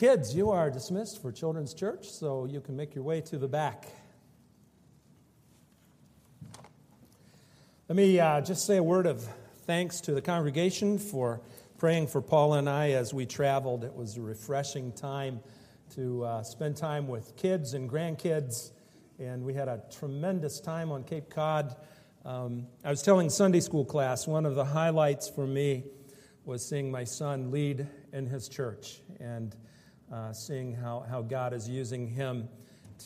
Kids, you are dismissed for Children's Church, so you can make your way to the back. Let me uh, just say a word of thanks to the congregation for praying for Paula and I as we traveled. It was a refreshing time to uh, spend time with kids and grandkids, and we had a tremendous time on Cape Cod. Um, I was telling Sunday school class, one of the highlights for me was seeing my son lead in his church and uh, seeing how, how God is using him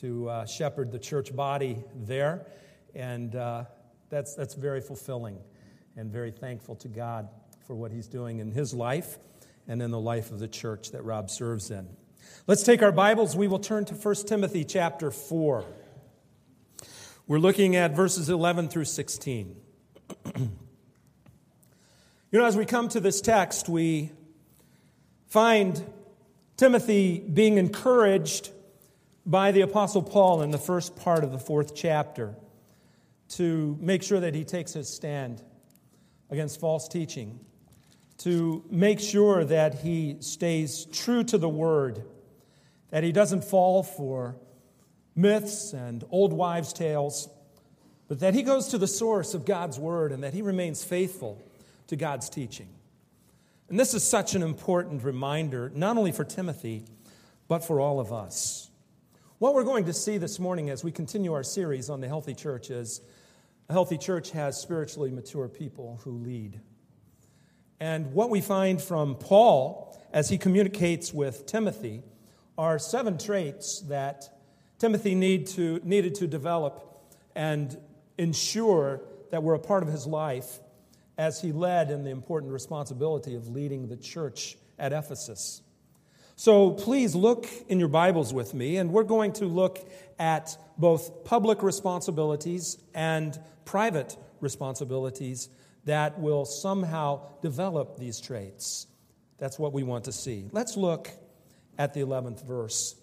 to uh, shepherd the church body there. And uh, that's, that's very fulfilling and very thankful to God for what he's doing in his life and in the life of the church that Rob serves in. Let's take our Bibles. We will turn to 1 Timothy chapter 4. We're looking at verses 11 through 16. you know, as we come to this text, we find Timothy being encouraged by the Apostle Paul in the first part of the fourth chapter to make sure that he takes his stand against false teaching, to make sure that he stays true to the word, that he doesn't fall for myths and old wives' tales, but that he goes to the source of God's word and that he remains faithful to God's teaching. And this is such an important reminder, not only for Timothy, but for all of us. What we're going to see this morning as we continue our series on the healthy church is a healthy church has spiritually mature people who lead. And what we find from Paul as he communicates with Timothy are seven traits that Timothy need to, needed to develop and ensure that were a part of his life as he led in the important responsibility of leading the church at Ephesus. So please look in your Bibles with me, and we're going to look at both public responsibilities and private responsibilities that will somehow develop these traits. That's what we want to see. Let's look at the 11th verse.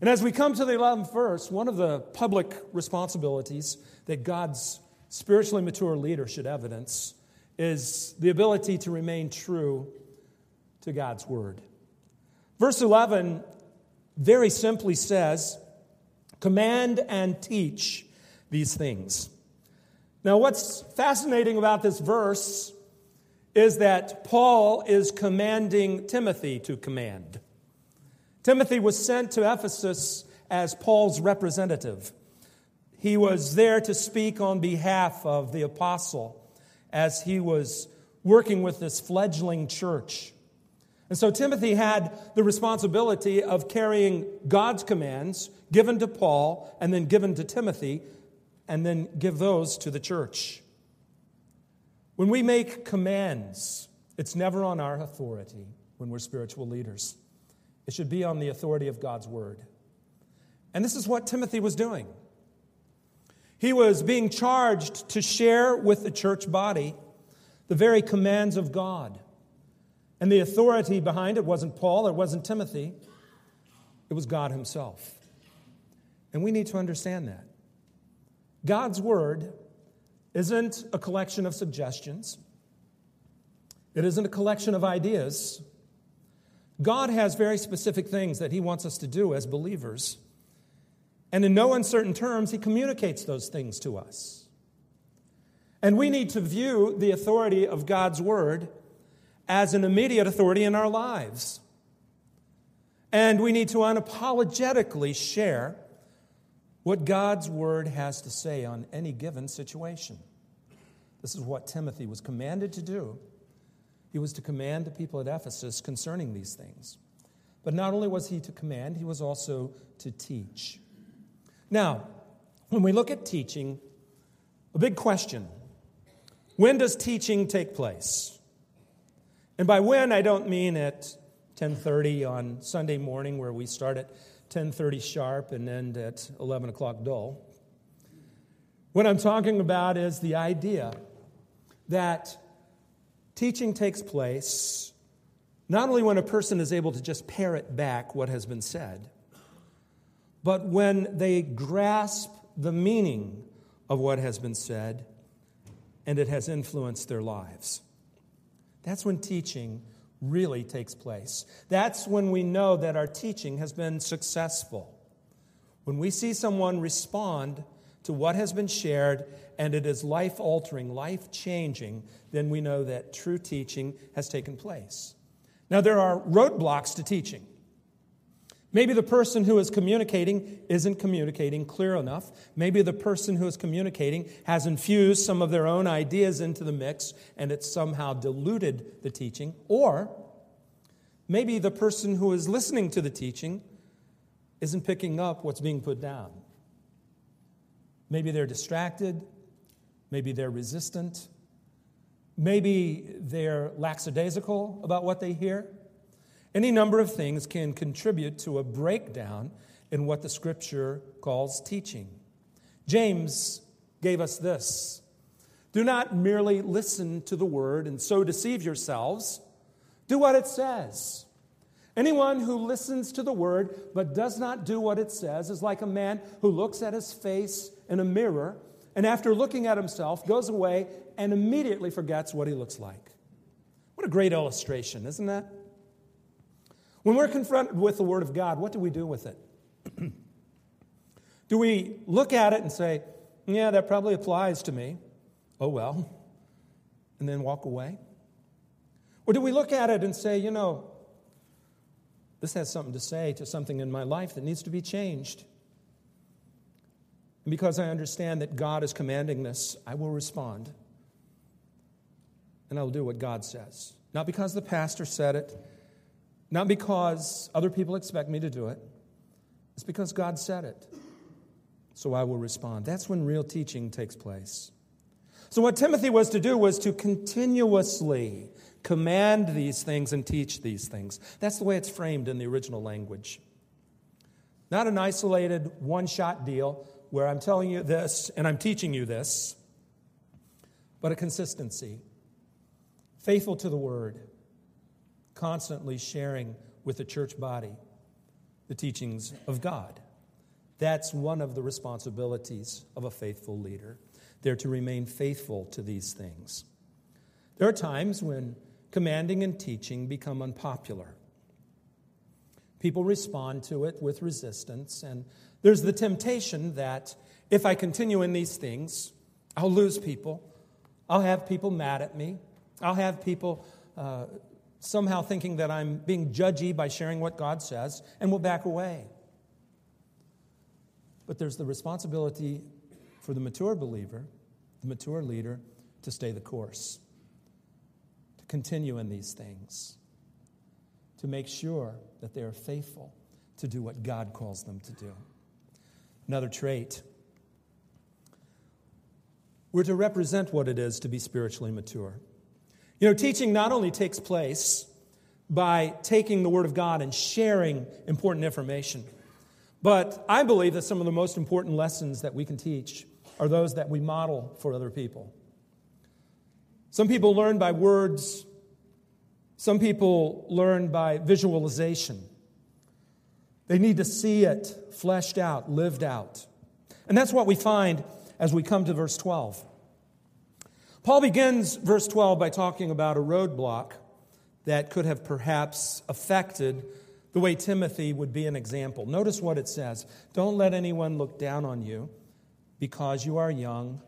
And as we come to the 11th verse, one of the public responsibilities that God's spiritually mature leader should evidence is the ability to remain true to God's word. Verse 11 very simply says, Command and teach these things. Now, what's fascinating about this verse is that Paul is commanding Timothy to command. Timothy was sent to Ephesus as Paul's representative. He was there to speak on behalf of the apostle as he was working with this fledgling church. And so Timothy had the responsibility of carrying God's commands given to Paul and then given to Timothy, and then give those to the church. When we make commands, it's never on our authority when we're spiritual leaders. It should be on the authority of God's word. And this is what Timothy was doing. He was being charged to share with the church body the very commands of God. And the authority behind it wasn't Paul, it wasn't Timothy, it was God Himself. And we need to understand that. God's Word isn't a collection of suggestions, it isn't a collection of ideas. God has very specific things that He wants us to do as believers. And in no uncertain terms, he communicates those things to us. And we need to view the authority of God's word as an immediate authority in our lives. And we need to unapologetically share what God's word has to say on any given situation. This is what Timothy was commanded to do. He was to command the people at Ephesus concerning these things. But not only was he to command, he was also to teach. Now, when we look at teaching, a big question when does teaching take place? And by when, I don't mean at 10:30 on Sunday morning, where we start at 10:30 sharp and end at 11 o'clock dull. What I'm talking about is the idea that teaching takes place not only when a person is able to just parrot back what has been said, but when they grasp the meaning of what has been said and it has influenced their lives. That's when teaching really takes place. That's when we know that our teaching has been successful. When we see someone respond to what has been shared and it is life altering, life changing, then we know that true teaching has taken place. Now, there are roadblocks to teaching. Maybe the person who is communicating isn't communicating clear enough. Maybe the person who is communicating has infused some of their own ideas into the mix and it's somehow diluted the teaching. Or maybe the person who is listening to the teaching isn't picking up what's being put down. Maybe they're distracted. Maybe they're resistant. Maybe they're lackadaisical about what they hear. Any number of things can contribute to a breakdown in what the scripture calls teaching. James gave us this Do not merely listen to the word and so deceive yourselves. Do what it says. Anyone who listens to the word but does not do what it says is like a man who looks at his face in a mirror and after looking at himself goes away and immediately forgets what he looks like. What a great illustration, isn't that? When we're confronted with the Word of God, what do we do with it? do we look at it and say, yeah, that probably applies to me? Oh, well, and then walk away? Or do we look at it and say, you know, this has something to say to something in my life that needs to be changed? And because I understand that God is commanding this, I will respond. And I will do what God says. Not because the pastor said it, not because other people expect me to do it, it's because God said it. So I will respond. That's when real teaching takes place. So, what Timothy was to do was to continuously command these things and teach these things. That's the way it's framed in the original language. Not an isolated, one shot deal where I'm telling you this and I'm teaching you this, but a consistency. Faithful to the word, constantly sharing with the church body the teachings of God. That's one of the responsibilities of a faithful leader. They're to remain faithful to these things. There are times when commanding and teaching become unpopular. People respond to it with resistance, and there's the temptation that if I continue in these things, I'll lose people. I'll have people mad at me. I'll have people uh, somehow thinking that I'm being judgy by sharing what God says, and will back away. But there's the responsibility for the mature believer, the mature leader, to stay the course, to continue in these things, to make sure that they are faithful to do what God calls them to do. Another trait we're to represent what it is to be spiritually mature. You know, teaching not only takes place by taking the Word of God and sharing important information, but I believe that some of the most important lessons that we can teach are those that we model for other people. Some people learn by words, some people learn by visualization. They need to see it fleshed out, lived out. And that's what we find as we come to verse 12. Paul begins verse 12 by talking about a roadblock that could have perhaps affected the way Timothy would be an example. Notice what it says Don't let anyone look down on you because you are young,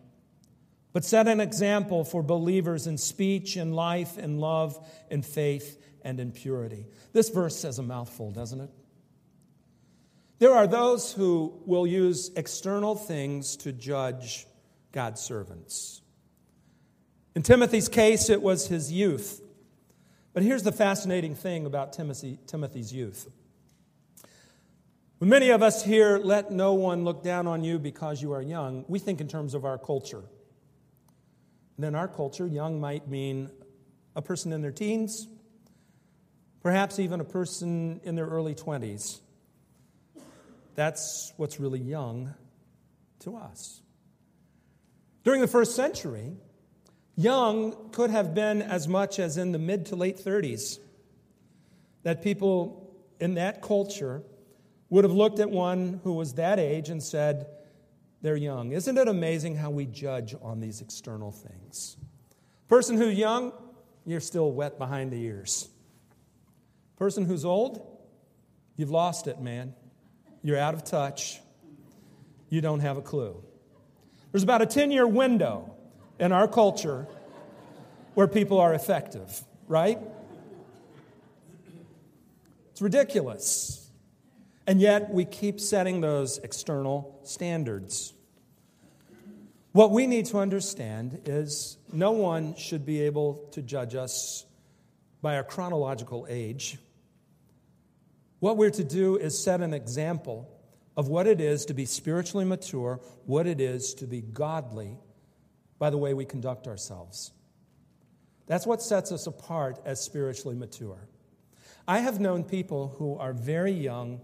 but set an example for believers in speech, in life, in love, in faith, and in purity. This verse says a mouthful, doesn't it? There are those who will use external things to judge God's servants. In Timothy's case, it was his youth. But here's the fascinating thing about Timothy, Timothy's youth. When many of us here let no one look down on you because you are young, we think in terms of our culture. And in our culture, young might mean a person in their teens, perhaps even a person in their early 20s. That's what's really young to us. During the first century, Young could have been as much as in the mid to late 30s. That people in that culture would have looked at one who was that age and said, they're young. Isn't it amazing how we judge on these external things? Person who's young, you're still wet behind the ears. Person who's old, you've lost it, man. You're out of touch. You don't have a clue. There's about a 10 year window in our culture where people are effective, right? It's ridiculous. And yet we keep setting those external standards. What we need to understand is no one should be able to judge us by our chronological age. What we're to do is set an example of what it is to be spiritually mature, what it is to be godly by the way we conduct ourselves. That's what sets us apart as spiritually mature. I have known people who are very young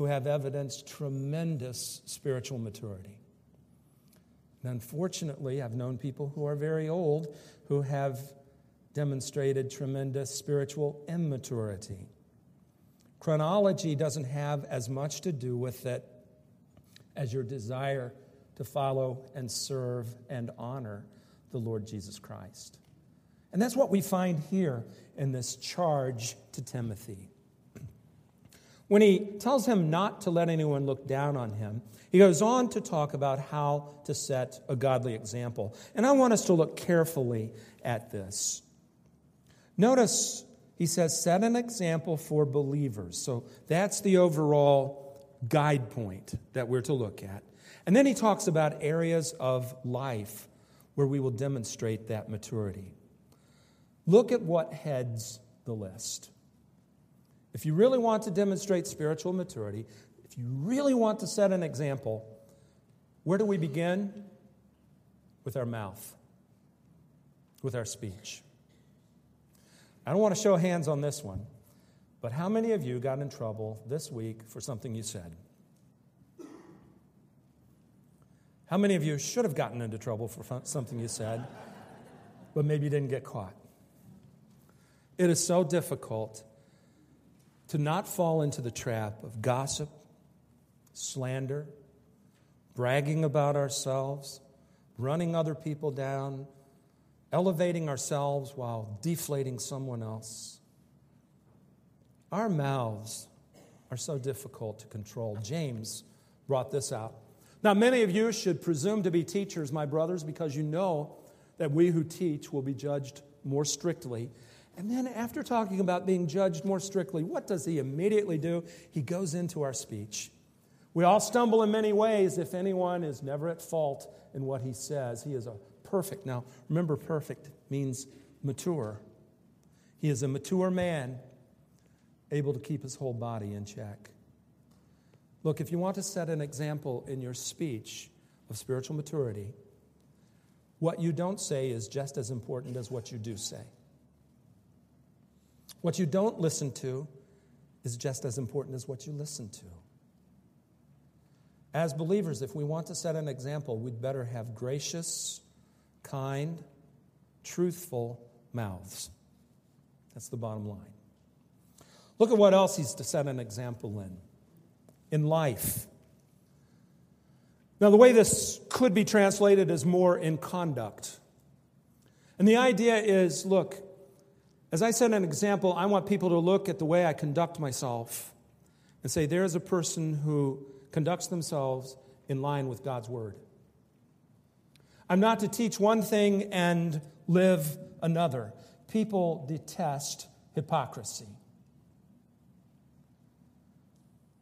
who have evidenced tremendous spiritual maturity. And unfortunately, I've known people who are very old who have demonstrated tremendous spiritual immaturity. Chronology doesn't have as much to do with it as your desire to follow and serve and honor the Lord Jesus Christ. And that's what we find here in this charge to Timothy. When he tells him not to let anyone look down on him, he goes on to talk about how to set a godly example. And I want us to look carefully at this. Notice he says, set an example for believers. So that's the overall guide point that we're to look at. And then he talks about areas of life where we will demonstrate that maturity. Look at what heads the list. If you really want to demonstrate spiritual maturity, if you really want to set an example, where do we begin? With our mouth, with our speech. I don't want to show hands on this one, but how many of you got in trouble this week for something you said? How many of you should have gotten into trouble for something you said, but maybe you didn't get caught? It is so difficult to not fall into the trap of gossip, slander, bragging about ourselves, running other people down, elevating ourselves while deflating someone else. Our mouths are so difficult to control. James brought this out. Now, many of you should presume to be teachers, my brothers, because you know that we who teach will be judged more strictly and then, after talking about being judged more strictly, what does he immediately do? He goes into our speech. We all stumble in many ways. If anyone is never at fault in what he says, he is a perfect. Now, remember, perfect means mature. He is a mature man, able to keep his whole body in check. Look, if you want to set an example in your speech of spiritual maturity, what you don't say is just as important as what you do say. What you don't listen to is just as important as what you listen to. As believers, if we want to set an example, we'd better have gracious, kind, truthful mouths. That's the bottom line. Look at what else he's to set an example in. In life. Now, the way this could be translated is more in conduct. And the idea is look, as I set an example, I want people to look at the way I conduct myself and say, there is a person who conducts themselves in line with God's word. I'm not to teach one thing and live another. People detest hypocrisy.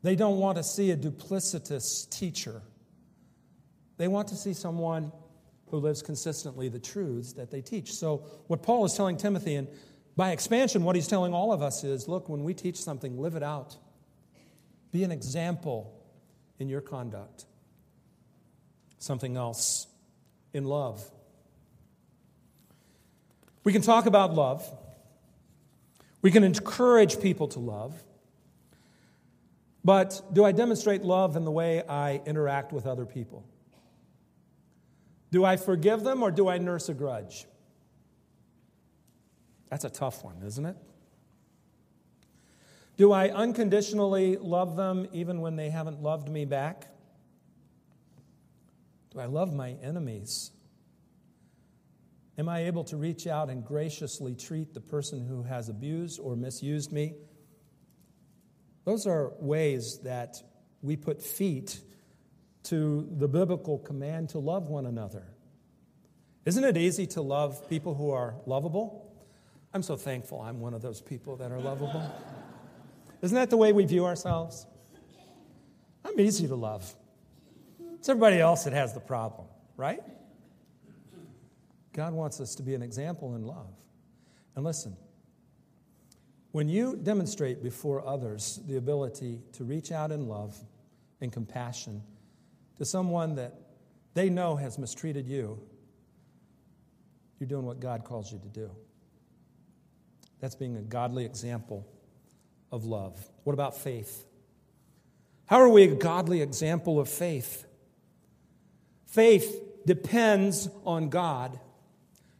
They don't want to see a duplicitous teacher. They want to see someone who lives consistently the truths that they teach. So, what Paul is telling Timothy and by expansion, what he's telling all of us is look, when we teach something, live it out. Be an example in your conduct. Something else in love. We can talk about love. We can encourage people to love. But do I demonstrate love in the way I interact with other people? Do I forgive them or do I nurse a grudge? That's a tough one, isn't it? Do I unconditionally love them even when they haven't loved me back? Do I love my enemies? Am I able to reach out and graciously treat the person who has abused or misused me Those are ways that we put feet to the biblical command to love one another. Isn't it easy to love people who are lovable? I'm so thankful I'm one of those people that are lovable. Isn't that the way we view ourselves? I'm easy to love. It's everybody else that has the problem, right? God wants us to be an example in love. And listen, when you demonstrate before others the ability to reach out in love and compassion to someone that they know has mistreated you, you're doing what God calls you to do. That's being a godly example of love. What about faith? How are we a godly example of faith? Faith depends on God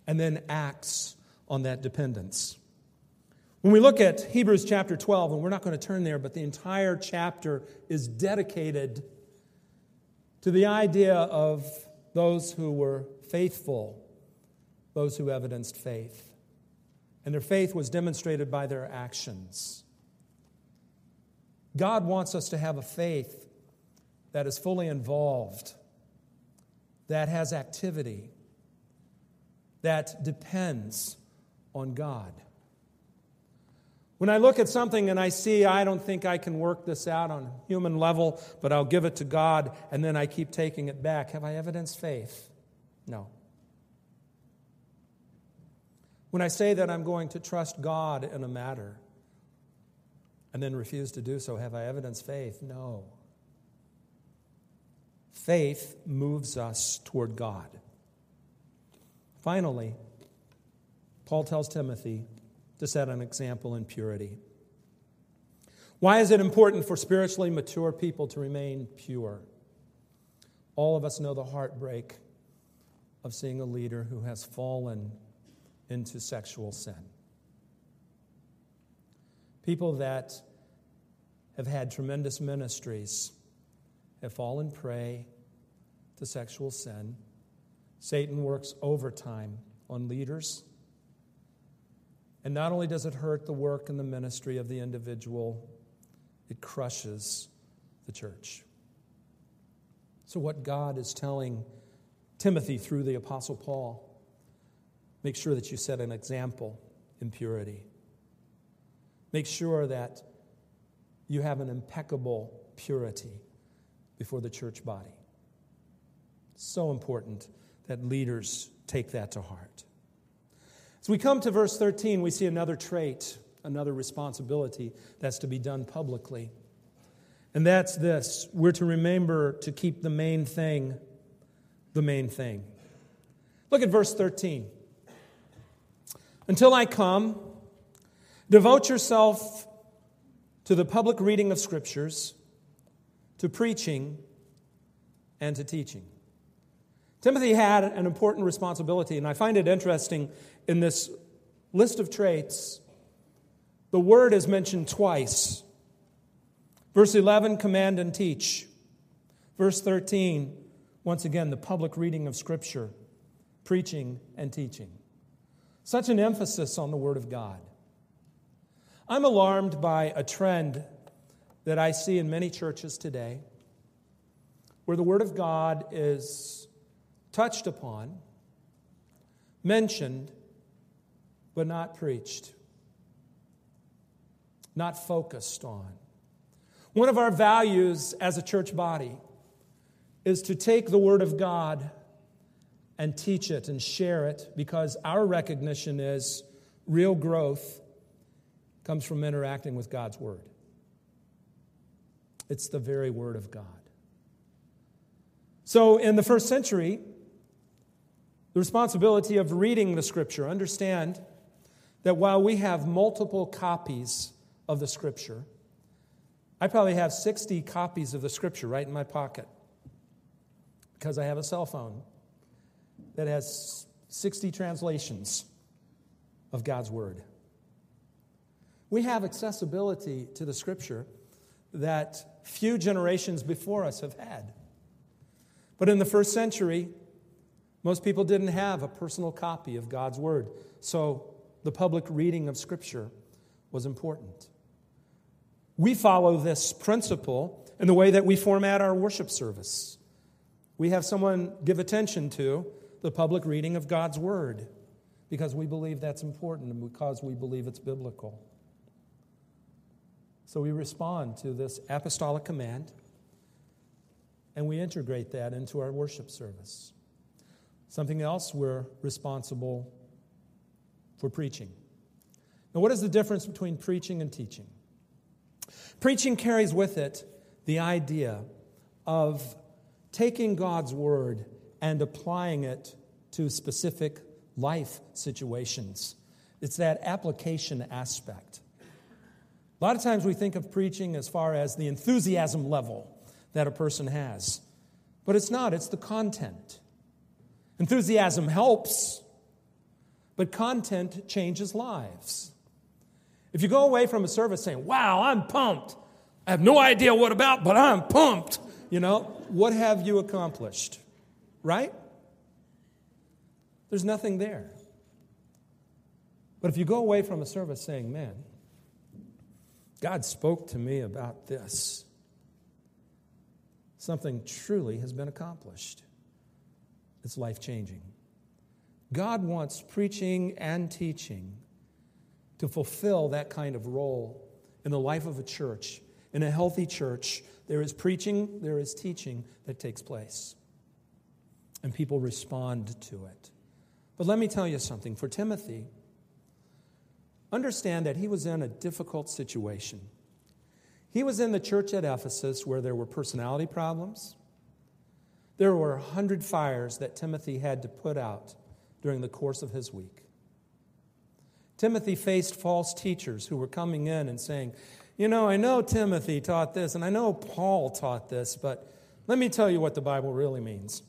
and then acts on that dependence. When we look at Hebrews chapter 12, and we're not going to turn there, but the entire chapter is dedicated to the idea of those who were faithful, those who evidenced faith. And their faith was demonstrated by their actions. God wants us to have a faith that is fully involved, that has activity, that depends on God. When I look at something and I see, I don't think I can work this out on a human level, but I'll give it to God, and then I keep taking it back, have I evidenced faith? No. When I say that I'm going to trust God in a matter and then refuse to do so, have I evidenced faith? No. Faith moves us toward God. Finally, Paul tells Timothy to set an example in purity. Why is it important for spiritually mature people to remain pure? All of us know the heartbreak of seeing a leader who has fallen into sexual sin. People that have had tremendous ministries have fallen prey to sexual sin. Satan works overtime on leaders. And not only does it hurt the work and the ministry of the individual, it crushes the church. So, what God is telling Timothy through the Apostle Paul Make sure that you set an example in purity. Make sure that you have an impeccable purity before the church body. so important that leaders take that to heart. As we come to verse 13, we see another trait, another responsibility that's to be done publicly. And that's this we're to remember to keep the main thing the main thing. Look at verse 13. Until I come, devote yourself to the public reading of scriptures, to preaching, and to teaching. Timothy had an important responsibility, and I find it interesting in this list of traits, the word is mentioned twice. Verse 11, command and teach. Verse 13, once again, the public reading of Scripture, preaching and teaching. Such an emphasis on the Word of God. I'm alarmed by a trend that I see in many churches today where the Word of God is touched upon, mentioned, but not preached, not focused on. One of our values as a church body is to take the Word of God and teach it and share it because our recognition is real growth comes from interacting with God's Word. It's the very Word of God. So, in the first century, the responsibility of reading the Scripture, understand that while we have multiple copies of the Scripture, I probably have 60 copies of the Scripture right in my pocket because I have a cell phone that has 60 translations of God's Word. We have accessibility to the Scripture that few generations before us have had. But in the first century, most people didn't have a personal copy of God's Word. So the public reading of Scripture was important. We follow this principle in the way that we format our worship service. We have someone give attention to the public reading of God's Word because we believe that's important and because we believe it's biblical. So we respond to this apostolic command and we integrate that into our worship service. Something else we're responsible for preaching. Now, what is the difference between preaching and teaching? Preaching carries with it the idea of taking God's word and applying it to specific life situations. It's that application aspect. A lot of times we think of preaching as far as the enthusiasm level that a person has, but it's not, it's the content. Enthusiasm helps, but content changes lives. If you go away from a service saying, Wow, I'm pumped, I have no idea what about, but I'm pumped, you know, what have you accomplished? Right? There's nothing there. But if you go away from a service saying, Man, God spoke to me about this, something truly has been accomplished. It's life changing. God wants preaching and teaching to fulfill that kind of role in the life of a church. In a healthy church, there is preaching, there is teaching that takes place, and people respond to it. But let me tell you something for Timothy, understand that he was in a difficult situation. He was in the church at Ephesus where there were personality problems. There were a hundred fires that Timothy had to put out during the course of his week. Timothy faced false teachers who were coming in and saying, You know, I know Timothy taught this, and I know Paul taught this, but let me tell you what the Bible really means.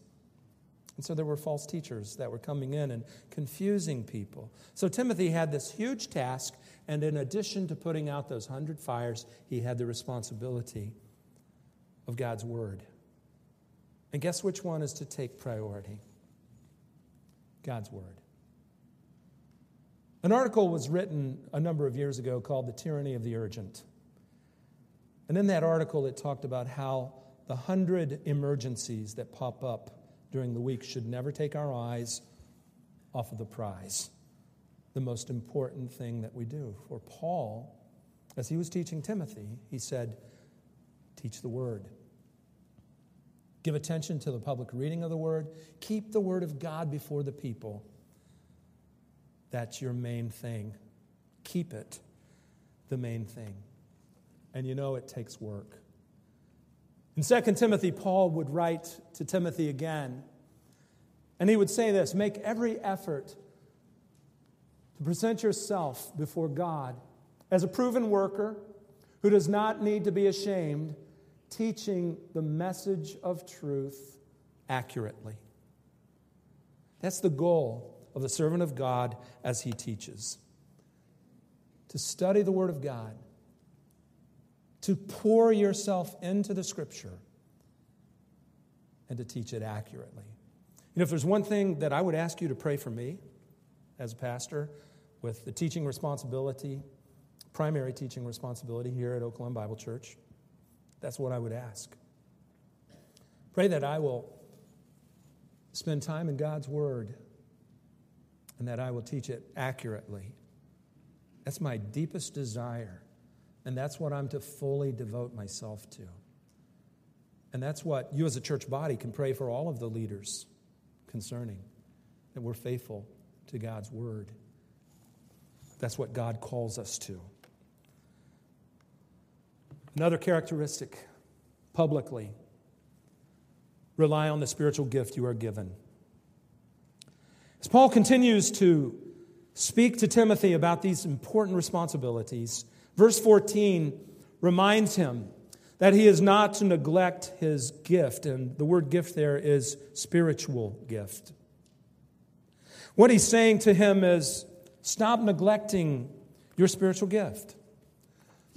And so there were false teachers that were coming in and confusing people. So Timothy had this huge task, and in addition to putting out those hundred fires, he had the responsibility of God's word. And guess which one is to take priority? God's word. An article was written a number of years ago called The Tyranny of the Urgent. And in that article, it talked about how the hundred emergencies that pop up during the week should never take our eyes off of the prize, the most important thing that we do. For Paul, as he was teaching Timothy, he said, Teach the word. Give attention to the public reading of the word. Keep the word of God before the people that's your main thing. Keep it the main thing. And you know it takes work. In 2 Timothy, Paul would write to Timothy again, and he would say this Make every effort to present yourself before God as a proven worker who does not need to be ashamed, teaching the message of truth accurately. That's the goal of the servant of God as he teaches. To study the Word of God, to pour yourself into the Scripture, and to teach it accurately. You know, if there's one thing that I would ask you to pray for me as a pastor with the teaching responsibility, primary teaching responsibility here at Oakland Bible Church, that's what I would ask. Pray that I will spend time in God's Word and that I will teach it accurately. That's my deepest desire. And that's what I'm to fully devote myself to. And that's what you as a church body can pray for all of the leaders concerning that we're faithful to God's word. That's what God calls us to. Another characteristic publicly rely on the spiritual gift you are given. As Paul continues to speak to Timothy about these important responsibilities, verse 14 reminds him that he is not to neglect his gift, and the word gift there is spiritual gift. What he's saying to him is stop neglecting your spiritual gift.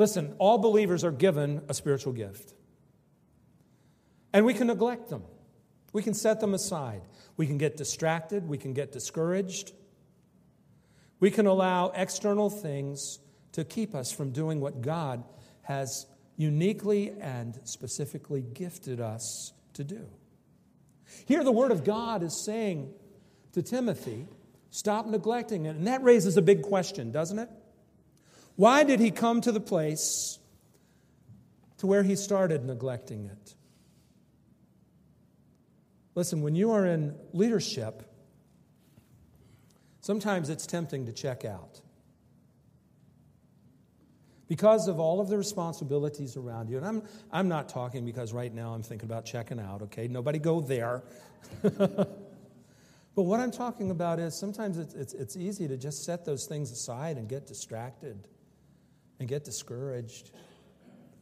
Listen, all believers are given a spiritual gift, and we can neglect them. We can set them aside. We can get distracted. We can get discouraged. We can allow external things to keep us from doing what God has uniquely and specifically gifted us to do. Here, the Word of God is saying to Timothy, stop neglecting it. And that raises a big question, doesn't it? Why did he come to the place to where he started neglecting it? Listen, when you are in leadership, sometimes it's tempting to check out. Because of all of the responsibilities around you. And I'm, I'm not talking because right now I'm thinking about checking out, okay? Nobody go there. but what I'm talking about is sometimes it's, it's, it's easy to just set those things aside and get distracted and get discouraged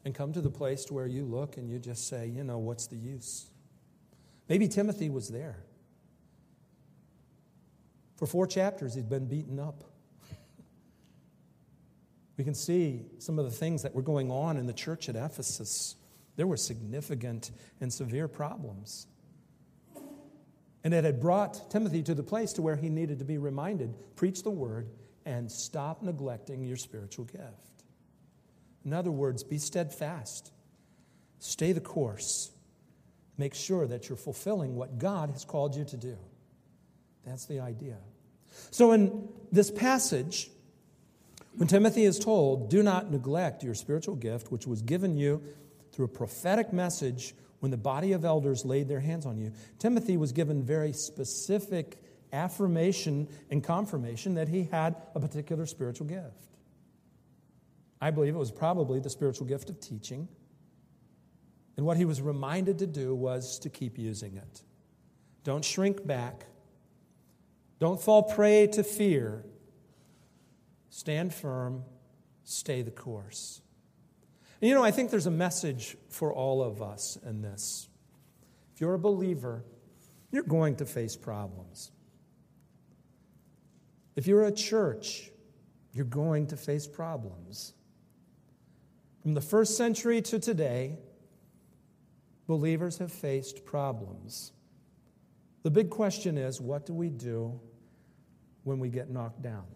and come to the place to where you look and you just say, you know, what's the use? Maybe Timothy was there. For four chapters, he'd been beaten up. We can see some of the things that were going on in the church at Ephesus. There were significant and severe problems. And it had brought Timothy to the place to where he needed to be reminded preach the word and stop neglecting your spiritual gift. In other words, be steadfast, stay the course, make sure that you're fulfilling what God has called you to do. That's the idea. So, in this passage, when Timothy is told, Do not neglect your spiritual gift, which was given you through a prophetic message when the body of elders laid their hands on you, Timothy was given very specific affirmation and confirmation that he had a particular spiritual gift. I believe it was probably the spiritual gift of teaching. And what he was reminded to do was to keep using it. Don't shrink back. Don't fall prey to fear. Stand firm. Stay the course. And you know, I think there's a message for all of us in this. If you're a believer, you're going to face problems. If you're a church, you're going to face problems. From the first century to today, believers have faced problems. The big question is what do we do when we get knocked down?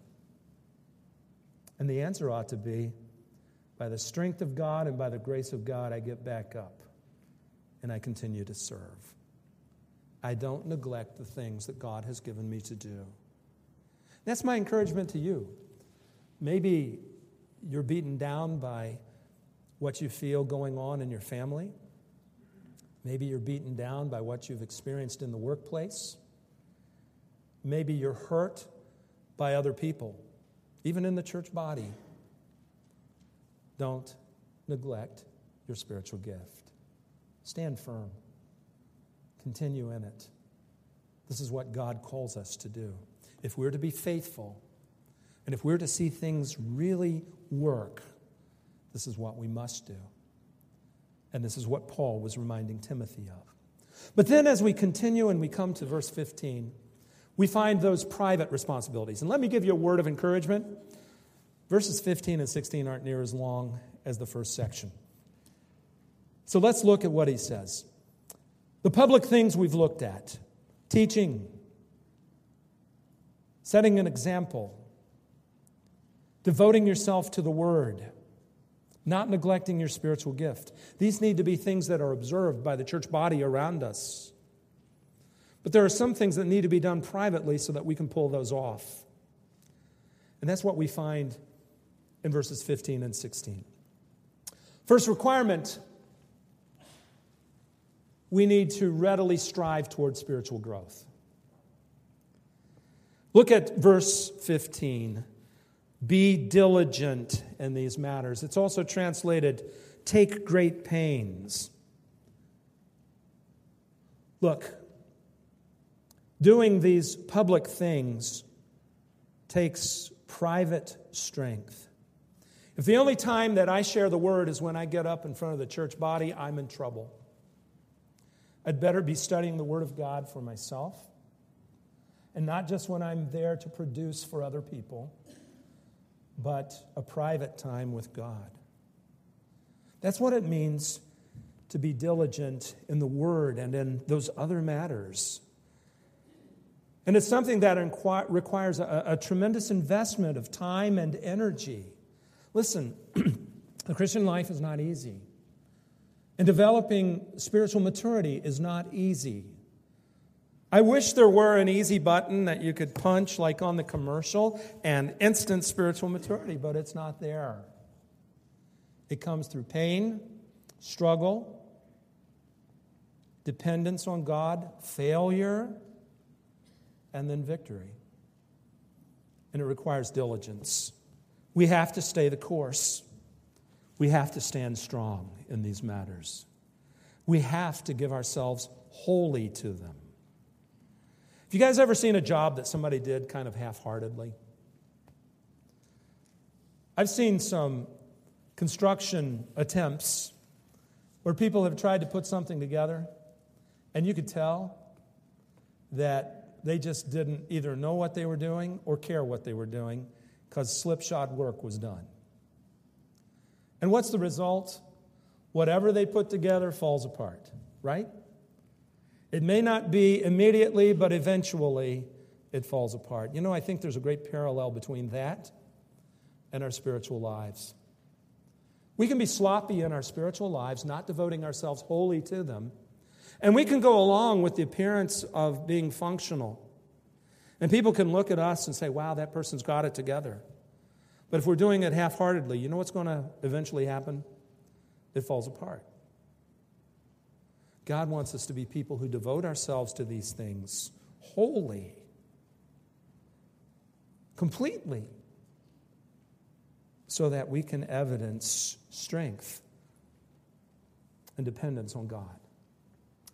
And the answer ought to be by the strength of God and by the grace of God, I get back up and I continue to serve. I don't neglect the things that God has given me to do. That's my encouragement to you. Maybe you're beaten down by what you feel going on in your family. Maybe you're beaten down by what you've experienced in the workplace. Maybe you're hurt by other people, even in the church body. Don't neglect your spiritual gift. Stand firm, continue in it. This is what God calls us to do. If we're to be faithful, and if we're to see things really work, this is what we must do. And this is what Paul was reminding Timothy of. But then, as we continue and we come to verse 15, we find those private responsibilities. And let me give you a word of encouragement. Verses 15 and 16 aren't near as long as the first section. So let's look at what he says. The public things we've looked at teaching, setting an example, devoting yourself to the word not neglecting your spiritual gift. These need to be things that are observed by the church body around us. But there are some things that need to be done privately so that we can pull those off. And that's what we find in verses 15 and 16. First requirement we need to readily strive toward spiritual growth. Look at verse 15. Be diligent in these matters. It's also translated, take great pains. Look, doing these public things takes private strength. If the only time that I share the word is when I get up in front of the church body, I'm in trouble. I'd better be studying the word of God for myself, and not just when I'm there to produce for other people but a private time with God. That's what it means to be diligent in the Word and in those other matters. And it's something that requires a, a tremendous investment of time and energy. Listen, The Christian life is not easy. And developing spiritual maturity is not easy. I wish there were an easy button that you could punch, like on the commercial, and instant spiritual maturity, but it's not there. It comes through pain, struggle, dependence on God, failure, and then victory. And it requires diligence. We have to stay the course. We have to stand strong in these matters. We have to give ourselves wholly to them. Have you guys ever seen a job that somebody did kind of half heartedly? I've seen some construction attempts where people have tried to put something together, and you could tell that they just didn't either know what they were doing or care what they were doing because slipshod work was done. And what's the result? Whatever they put together falls apart, right? It may not be immediately, but eventually it falls apart. You know, I think there's a great parallel between that and our spiritual lives. We can be sloppy in our spiritual lives, not devoting ourselves wholly to them. And we can go along with the appearance of being functional. And people can look at us and say, wow, that person's got it together. But if we're doing it half heartedly, you know what's going to eventually happen? It falls apart. God wants us to be people who devote ourselves to these things wholly, completely so that we can evidence strength and dependence on God.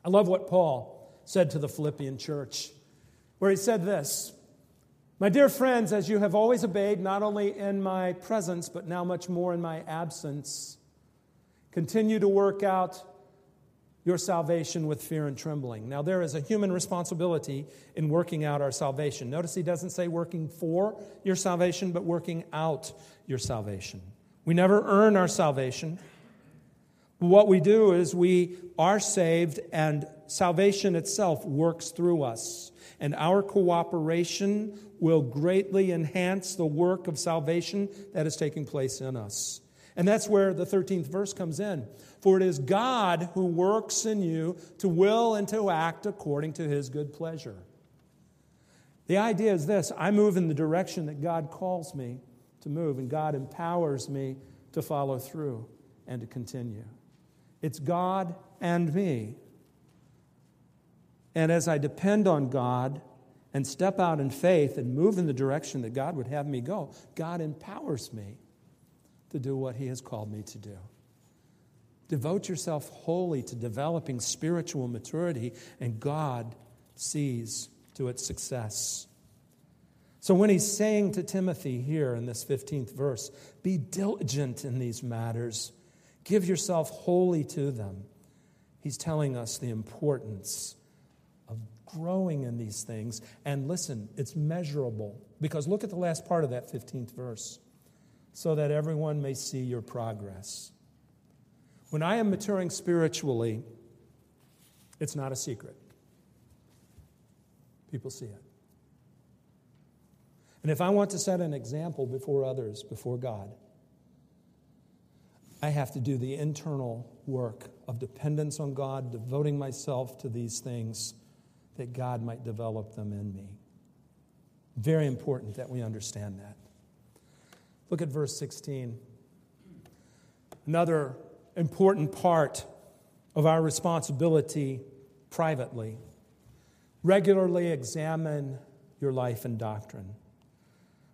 I love what Paul said to the Philippian church, where he said this My dear friends, as you have always obeyed, not only in my presence, but now much more in my absence, continue to work out your salvation with fear and trembling. Now, there is a human responsibility in working out our salvation. Notice he doesn't say working for your salvation, but working out your salvation. We never earn our salvation. What we do is we are saved, and salvation itself works through us. And our cooperation will greatly enhance the work of salvation that is taking place in us. And that's where the 13th verse comes in. For it is God who works in you to will and to act according to his good pleasure. The idea is this I move in the direction that God calls me to move, and God empowers me to follow through and to continue. It's God and me. And as I depend on God and step out in faith and move in the direction that God would have me go, God empowers me to do what He has called me to do. Devote yourself wholly to developing spiritual maturity, and God sees to its success. So, when he's saying to Timothy here in this 15th verse, be diligent in these matters, give yourself wholly to them, he's telling us the importance of growing in these things. And listen, it's measurable because look at the last part of that 15th verse so that everyone may see your progress. When I am maturing spiritually, it's not a secret. People see it. And if I want to set an example before others, before God, I have to do the internal work of dependence on God, devoting myself to these things that God might develop them in me. Very important that we understand that. Look at verse 16. Another important part of our responsibility privately. Regularly examine your life and doctrine.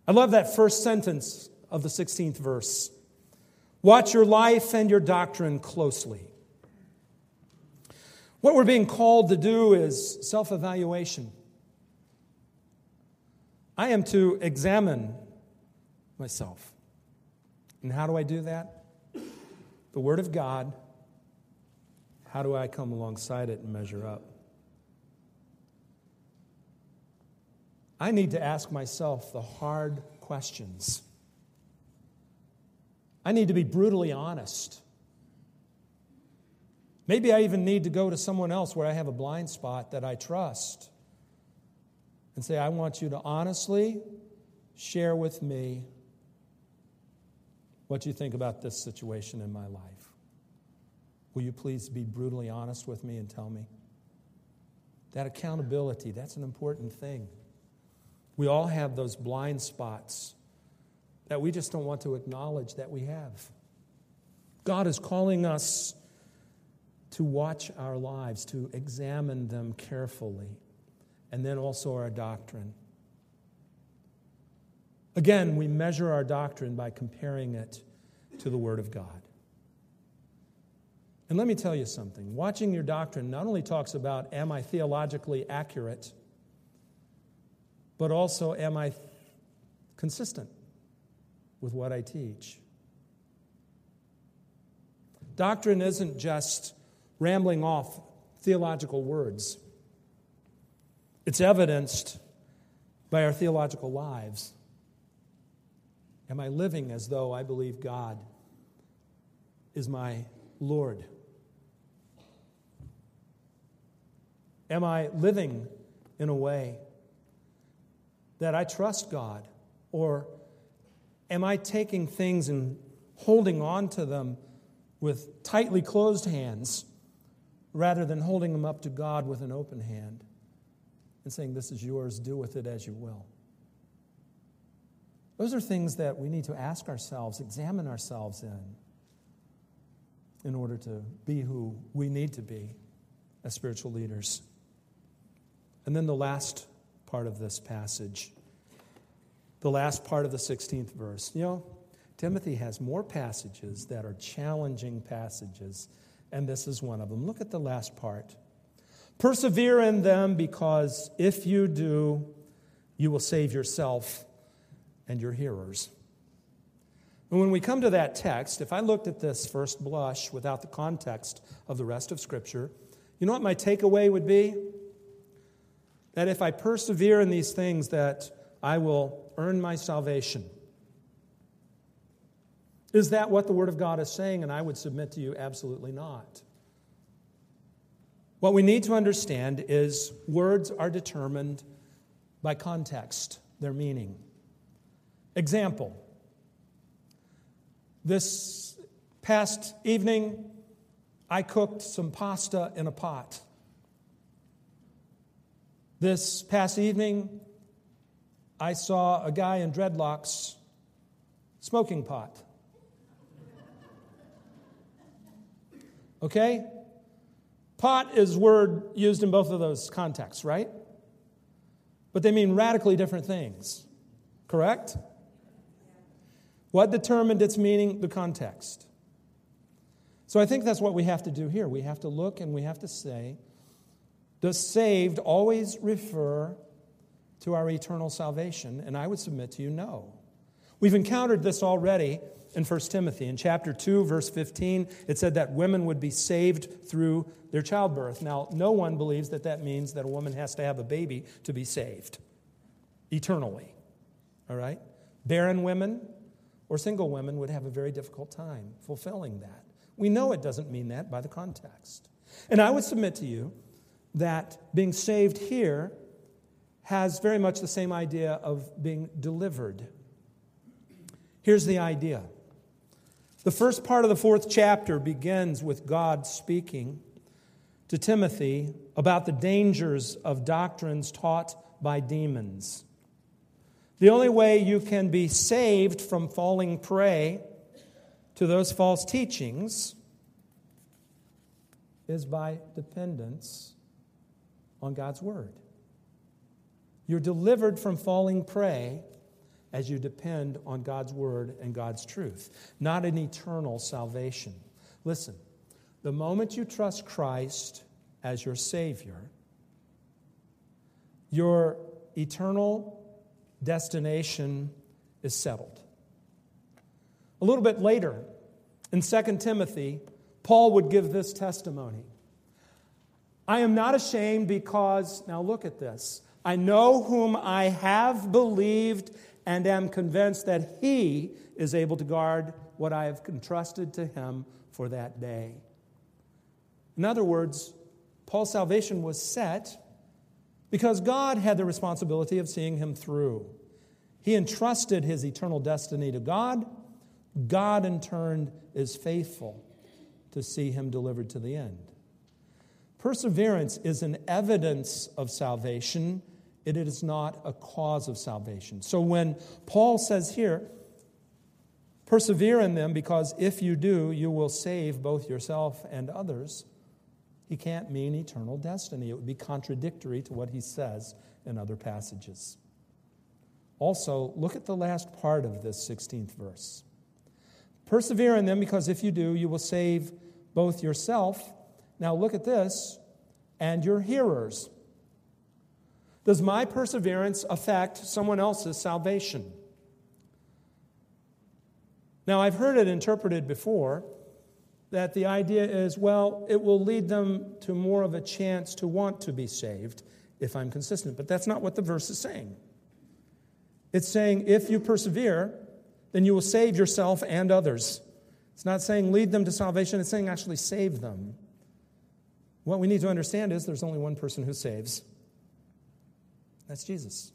I love that first sentence of the 16th verse. Watch your life and your doctrine closely. What we're being called to do is self evaluation. I am to examine myself. And how do I do that? The Word of God. How do I come alongside it and measure up? I need to ask myself the hard questions. I need to be brutally honest. Maybe I even need to go to someone else where I have a blind spot that I trust and say, I want you to honestly share with me what do you think about this situation in my life. Will you please be brutally honest with me and tell me? That accountability, that's an important thing. We all have those blind spots that we just don't want to acknowledge that we have. God is calling us to watch our lives, to examine them carefully, and then also our doctrine. Again, we measure our doctrine by comparing it to the Word of God. And let me tell you something watching your doctrine not only talks about am I theologically accurate, but also am I consistent with what I teach? Doctrine isn't just rambling off theological words, it's evidenced by our theological lives. Am I living as though I believe God is my Lord? Am I living in a way that I trust God? Or am I taking things and holding on to them with tightly closed hands rather than holding them up to God with an open hand and saying, This is yours, do with it as you will? Those are things that we need to ask ourselves, examine ourselves in, in order to be who we need to be as spiritual leaders. And then the last part of this passage, the last part of the 16th verse. You know, Timothy has more passages that are challenging passages, and this is one of them. Look at the last part. Persevere in them because if you do, you will save yourself and your hearers. And when we come to that text, if I looked at this first blush without the context of the rest of Scripture, you know what my takeaway would be? That if I persevere in these things, that I will earn my salvation. Is that what the Word of God is saying? And I would submit to you, absolutely not. What we need to understand is words are determined by context, their meaning. Example This past evening, I cooked some pasta in a pot. This past evening, I saw a guy in dreadlocks smoking pot. Okay? Pot is word used in both of those contexts, right? But they mean radically different things. Correct? What determined its meaning? The context. So I think that's what we have to do here. We have to look and we have to say, does saved always refer to our eternal salvation? And I would submit to you, no. We've encountered this already in 1 Timothy. In chapter 2, verse 15, it said that women would be saved through their childbirth. Now, no one believes that that means that a woman has to have a baby to be saved eternally. All right? Barren women or single women would have a very difficult time fulfilling that. We know it doesn't mean that by the context. And I would submit to you that being saved here has very much the same idea of being delivered. Here's the idea the first part of the fourth chapter begins with God speaking to Timothy about the dangers of doctrines taught by demons. The only way you can be saved from falling prey to those false teachings is by dependence on God's Word. You're delivered from falling prey as you depend on God's Word and God's truth, not an eternal salvation. Listen, the moment you trust Christ as your Savior, your eternal destination is settled. A little bit later, in 2 Timothy, Paul would give this testimony. I am not ashamed because, now look at this, I know whom I have believed and am convinced that he is able to guard what I have entrusted to him for that day. In other words, Paul's salvation was set because God had the responsibility of seeing him through. He entrusted his eternal destiny to God. God, in turn, is faithful to see him delivered to the end. Perseverance is an evidence of salvation, it is not a cause of salvation. So when Paul says here, persevere in them because if you do, you will save both yourself and others, he can't mean eternal destiny. It would be contradictory to what he says in other passages. Also, look at the last part of this 16th verse. Persevere in them because if you do, you will save both yourself. Now, look at this and your hearers. Does my perseverance affect someone else's salvation? Now, I've heard it interpreted before that the idea is well, it will lead them to more of a chance to want to be saved if I'm consistent. But that's not what the verse is saying. It's saying if you persevere, then you will save yourself and others. It's not saying lead them to salvation, it's saying actually save them. What we need to understand is there's only one person who saves. That's Jesus.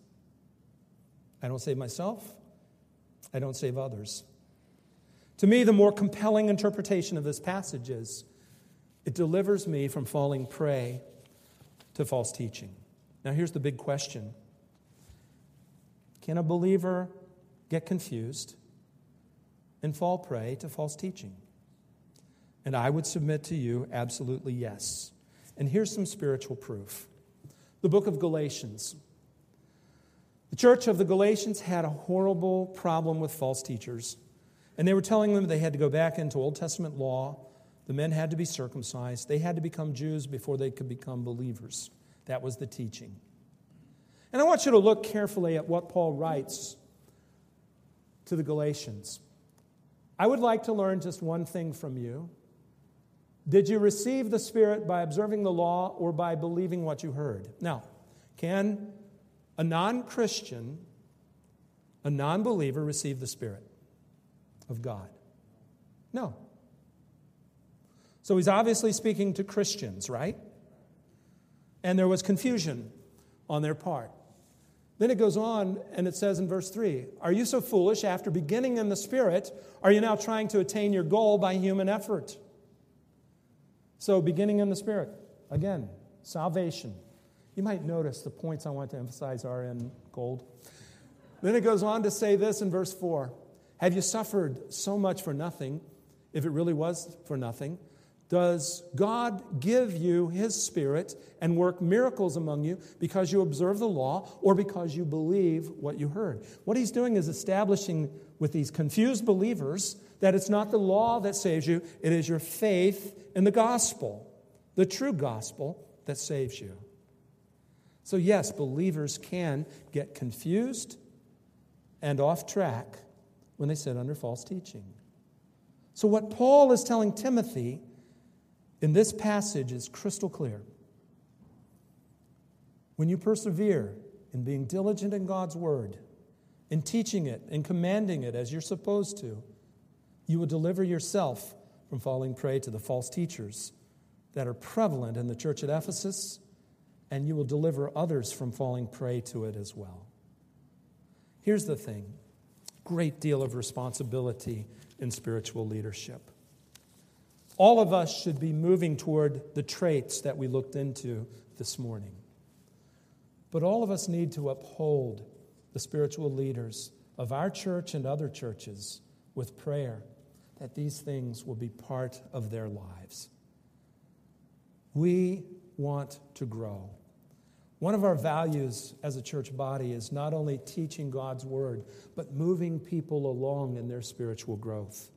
I don't save myself, I don't save others. To me, the more compelling interpretation of this passage is it delivers me from falling prey to false teaching. Now, here's the big question Can a believer get confused and fall prey to false teaching? And I would submit to you absolutely yes. And here's some spiritual proof the book of Galatians. The church of the Galatians had a horrible problem with false teachers. And they were telling them they had to go back into Old Testament law. The men had to be circumcised. They had to become Jews before they could become believers. That was the teaching. And I want you to look carefully at what Paul writes to the Galatians. I would like to learn just one thing from you. Did you receive the Spirit by observing the law or by believing what you heard? Now, can a non Christian, a non believer, receive the Spirit? Of God? No. So he's obviously speaking to Christians, right? And there was confusion on their part. Then it goes on and it says in verse 3 Are you so foolish after beginning in the Spirit? Are you now trying to attain your goal by human effort? So, beginning in the Spirit, again, salvation. You might notice the points I want to emphasize are in gold. Then it goes on to say this in verse 4 have you suffered so much for nothing, if it really was for nothing? Does God give you His Spirit and work miracles among you because you observe the law or because you believe what you heard? What He's doing is establishing with these confused believers that it's not the law that saves you, it is your faith in the gospel, the true gospel that saves you. So, yes, believers can get confused and off track when they sit under false teaching. So, what Paul is telling Timothy in this passage is crystal clear. When you persevere in being diligent in God's word, in teaching it, in commanding it as you're supposed to, you will deliver yourself from falling prey to the false teachers that are prevalent in the church at Ephesus, and you will deliver others from falling prey to it as well. Here's the thing great deal of responsibility in spiritual leadership. All of us should be moving toward the traits that we looked into this morning. But all of us need to uphold the spiritual leaders of our church and other churches with prayer that these things will be part of their lives. We want to grow. One of our values as a church body is not only teaching God's word, but moving people along in their spiritual growth.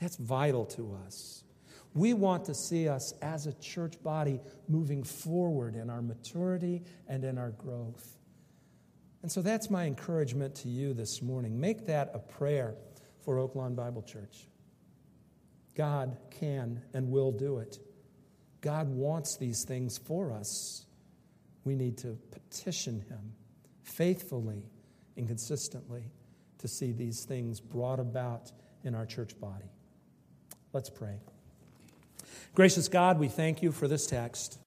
That's vital to us. We want to see us as a church body moving forward in our maturity and in our growth. And so that's my encouragement to you this morning. Make that a prayer for Oaklawn Bible Church. God can and will do it. God wants these things for us we need to petition Him faithfully and consistently to see these things brought about in our church body. Let's pray. Gracious God, we thank you for this text.